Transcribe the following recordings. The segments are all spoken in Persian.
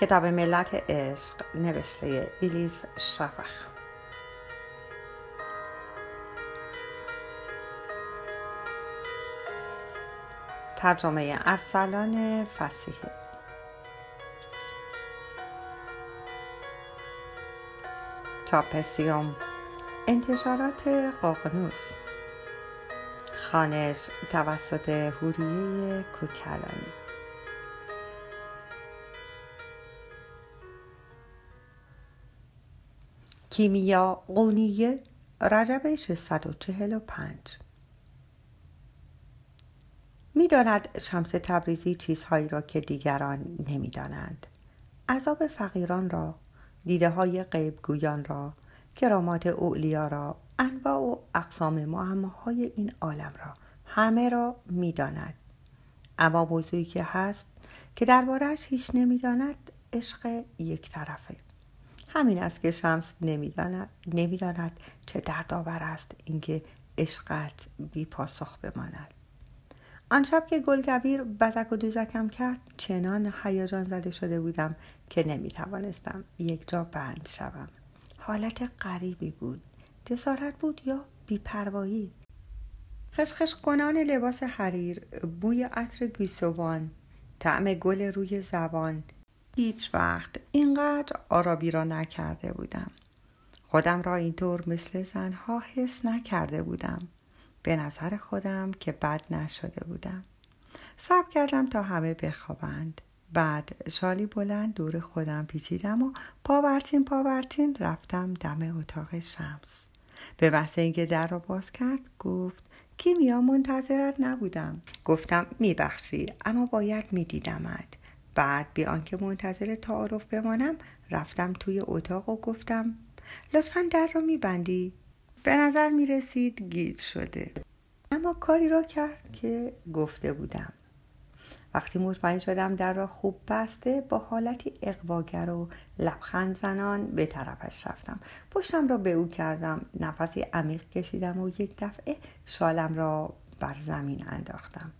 کتاب ملت عشق نوشته ایلیف شفخ ترجمه ارسلان فسیحه چاپسیوم انتشارات قاقنوس خانش توسط هوریه کوکلانی. کیمیا قونیه رجب 645 می‌داند شمس تبریزی چیزهایی را که دیگران نمی‌دانند. عذاب فقیران را دیده های غیبگویان را کرامات اولیا را انواع و اقسام معماهای این عالم را همه را می‌داند. اما موضوعی که هست که دربارهش هیچ نمی‌داند عشق یک طرفه. همین است که شمس نمی‌داند نمی‌داند چه دردآور است اینکه عشقت بی پاسخ بماند. آن شب که گلگویر بزک و دوزکم کرد چنان هیجان زده شده بودم که نمی توانستم یک جا بند شوم. حالت غریبی بود. جسارت بود یا بیپروایی؟ خشخش کنان لباس حریر بوی عطر گیسوان طعم گل روی زبان هیچ وقت اینقدر آرابی را نکرده بودم. خودم را اینطور مثل زنها حس نکرده بودم. به نظر خودم که بد نشده بودم. صبر کردم تا همه بخوابند. بعد شالی بلند دور خودم پیچیدم و پاورچین پاورچین رفتم دم اتاق شمس. به بحث اینکه در را باز کرد گفت کیمیا منتظرت نبودم. گفتم میبخشی اما باید میدیدمت. بعد بی آنکه منتظر تعارف بمانم رفتم توی اتاق و گفتم لطفا در را میبندی. به نظر می‌رسید گیج شده. اما کاری را کرد که گفته بودم. وقتی مطمئن شدم در را خوب بسته با حالتی اقواگر و لبخند زنان به طرفش رفتم. پشتم را به او کردم نفسی عمیق کشیدم و یک دفعه شالم را بر زمین انداختم.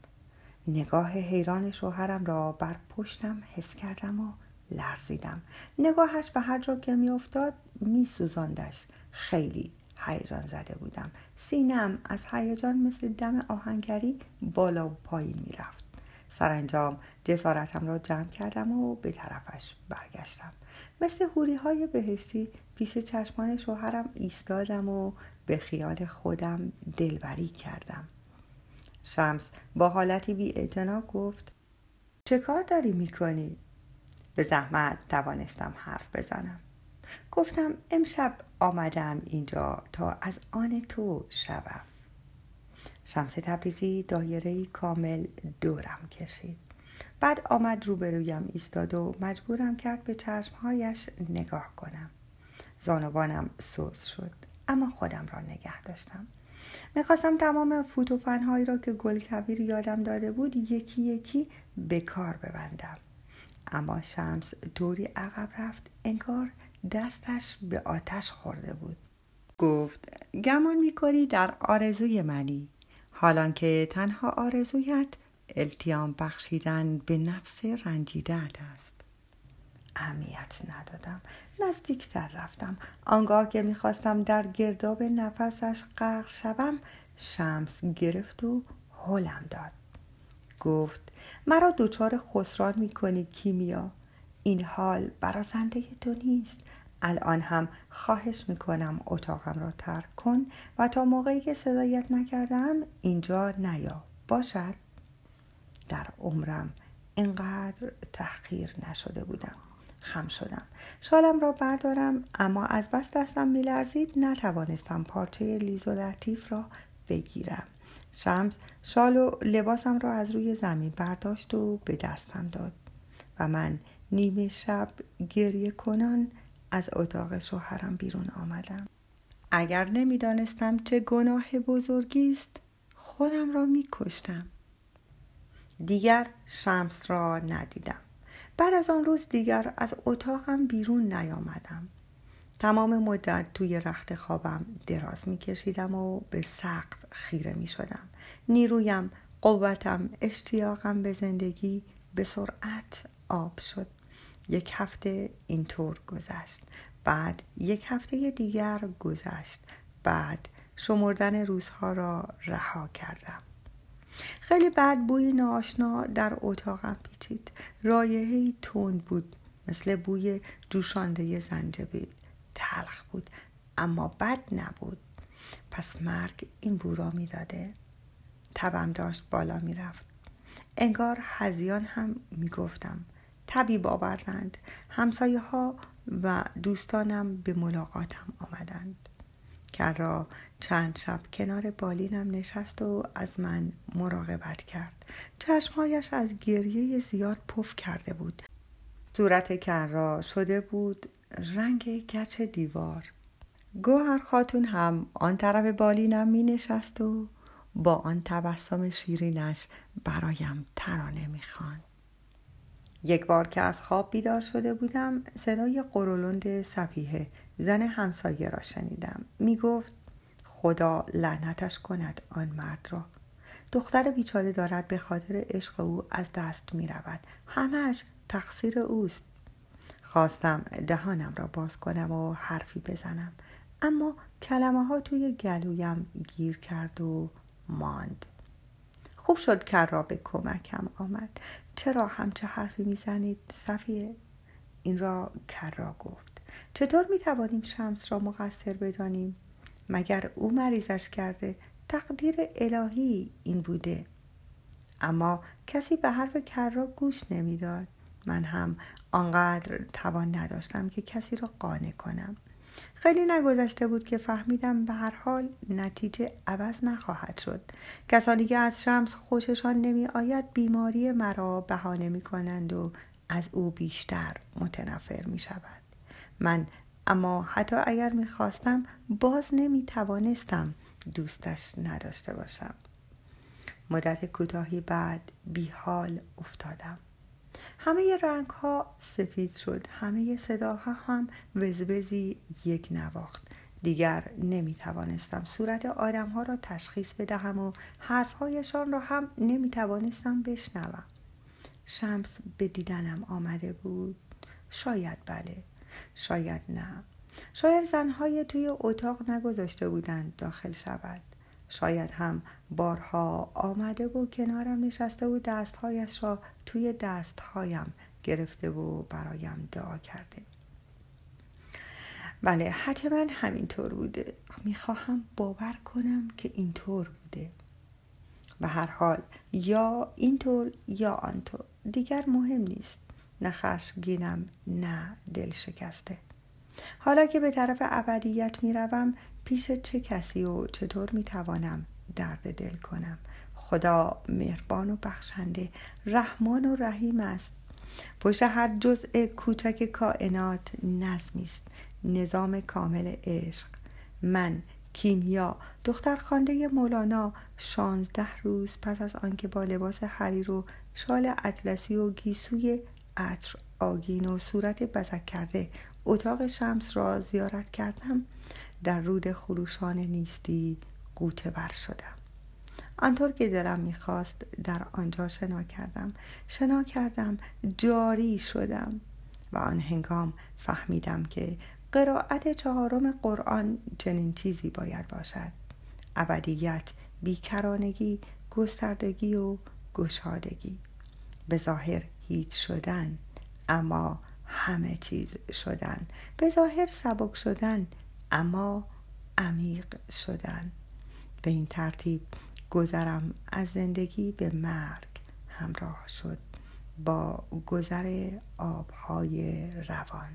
نگاه حیران شوهرم را بر پشتم حس کردم و لرزیدم. نگاهش به هر جا که میافتاد میسوزاندش. خیلی هیجان زده بودم. سینم از هیجان مثل دم آهنگری بالا و پایین می‌رفت. سرانجام جسارتم را جمع کردم و به طرفش برگشتم. مثل هوری های بهشتی پیش چشمان شوهرم ایستادم و به خیال خودم دلبری کردم. شمس با حالتی بی گفت چه کار داری می‌کنی؟ به زحمت توانستم حرف بزنم. گفتم امشب آمدم اینجا تا از آن تو شوم. شمس تبریزی دایره کامل دورم کشید. بعد آمد روبرویم ایستاد و مجبورم کرد به چشمهایش نگاه کنم. زانوانم سوز شد اما خودم را نگه داشتم. می‌خواستم تمام فوتوفنهایی را که گل کبیر یادم داده بود یکی یکی به کار ببندم. اما شمس دوری عقب رفت انگار دستش به آتش خورده بود. گفت گمان می‌کنی در آرزوی منی. حالان که تنها آرزویت التیام بخشیدن به نفس رنجیدت است. اهمیت ندادم. نزدیکتر رفتم. آنگاه که می‌خواستم در گرداب نفسش غرق شوم شمس گرفت و هلم داد. گفت مرا دچار خسران می‌کنی کیمیا. این حال برازنده تو نیست. الان هم خواهش می‌کنم اتاقم را ترک کن و تا موقعی که صدایت نکردم اینجا نیا. باشد. در عمرم اینقدر تحقیر نشده بودم. خم شدم. شالم را بردارم اما از بس دستم میلرزید نتوانستم پارچه لیز و لطیف را بگیرم. شمس شال و لباسم را از روی زمین برداشت و به دستم داد و من نیمه شب گریه کنان از اتاق شوهرم بیرون آمدم. اگر نمی‌دانستم چه گناه بزرگی است خودم را میکشتم. دیگر شمس را ندیدم. بعد از آن روز دیگر از اتاقم بیرون نیامدم. تمام مدت توی رخت خوابم دراز میکشیدم و به سقف خیره می شدم نیرویم قوتم اشتیاقم به زندگی به سرعت آب شد. یک هفته اینطور گذشت. بعد یک هفته دیگر گذشت. بعد شمردن روزها را رها کردم. خیلی بعد بوی ناشنا در اتاقم پیچید. رایحهای تند بود مثل بوی جوشانده زنجبیل. تلخ بود اما بد نبود. پس مرگ این بو را می‌داده؟ تبم داشت بالا می‌رفت. انگار هزیان هم می‌گفتم. طبیب آوردند. همسایه ها و دوستانم به ملاقاتم آمدند. کرا چند شب کنار بالینم نشست و از من مراقبت کرد. چشمهایش از گریه زیاد پف کرده بود. صورت کرا شده بود رنگ گچ دیوار. گوهر خاتون هم آن طرف بالینم می نشست و با آن تبسم شیرینش برایم ترانه می خان. یک بار که از خواب بیدار شده بودم صدای قرولند صفیه زن همسایه را شنیدم. می گفت خدا لعنتش کند آن مرد را. دختر بیچاره دارد به خاطر عشق او از دست می رود همش تقصیر اوست. خواستم دهانم را باز کنم و حرفی بزنم اما کلمه ها توی گلویم گیر کرد و ماند. خوب شد کر را به کمکم آمد. چرا همچه حرفی می‌زنید؟ صفیه. این را کر را گفت. چطور می توانیم شمس را مقصر بدانیم؟ مگر او مریضش کرده؟ تقدیر الهی این بوده. اما کسی به حرف کر را گوش نمی‌داد. من هم آنقدر توان نداشتم که کسی را قانع کنم. خیلی نگذشته بود که فهمیدم به هر حال نتیجه عوض نخواهد شد. کسانی که از شمس خوششان نمی آید بیماری مرا بهانه می کنند و از او بیشتر متنفر می شود من اما حتی اگر می خواستم باز نمی توانستم دوستش نداشته باشم. مدت کوتاهی بعد بیحال افتادم. همه رنگ ها سفید شد. همه صداها هم وزوزی یک نواخت. دیگر نمی توانستم صورت آدم ها را تشخیص بدهم و حرفهایشان را هم نمی توانستم بشنوم. شمس به دیدنم آمده بود. شاید بله. شاید نه. شاید زنهای توی اتاق نگذاشته بودند داخل شود. شاید هم بارها آمده و کنارم نشسته و دستهایش را توی دستهایم گرفته و برایم دعا کرده. بله حتما همینطور بوده. می‌خواهم باور کنم که اینطور بوده. به هر حال یا اینطور یا آنطور. دیگر مهم نیست. نه خشمگینم نه دل شکسته حالا که به طرف ابدیت می‌روم پیش چه کسی و چطور می‌توانم درد دل کنم؟ خدا مهربان و بخشنده رحمان و رحیم است. پشت هر جزء کوچک کائنات نظمی است. نظام کامل عشق. من کیمیا دختر خانده مولانا شانزده روز پس از آنکه با لباس حریر و شال اطلسی و گیسوی عطر آگین و صورت بزک کرده اتاق شمس را زیارت کردم در رود خروشان نیستی قوطه بر شدم. آنطور که دلم می‌خواست در آنجا شنا کردم. شنا کردم جاری شدم و آن هنگام فهمیدم که قرائت چهارم قرآن چنین چیزی باید باشد. ابدیت بیکرانگی گستردگی و گشادگی. به ظاهر هیچ شدن اما همه چیز شدن. به ظاهر سبک شدن اما عمیق شدن. به این ترتیب گذرم از زندگی به مرگ همراه شد با گذر آبهای روان.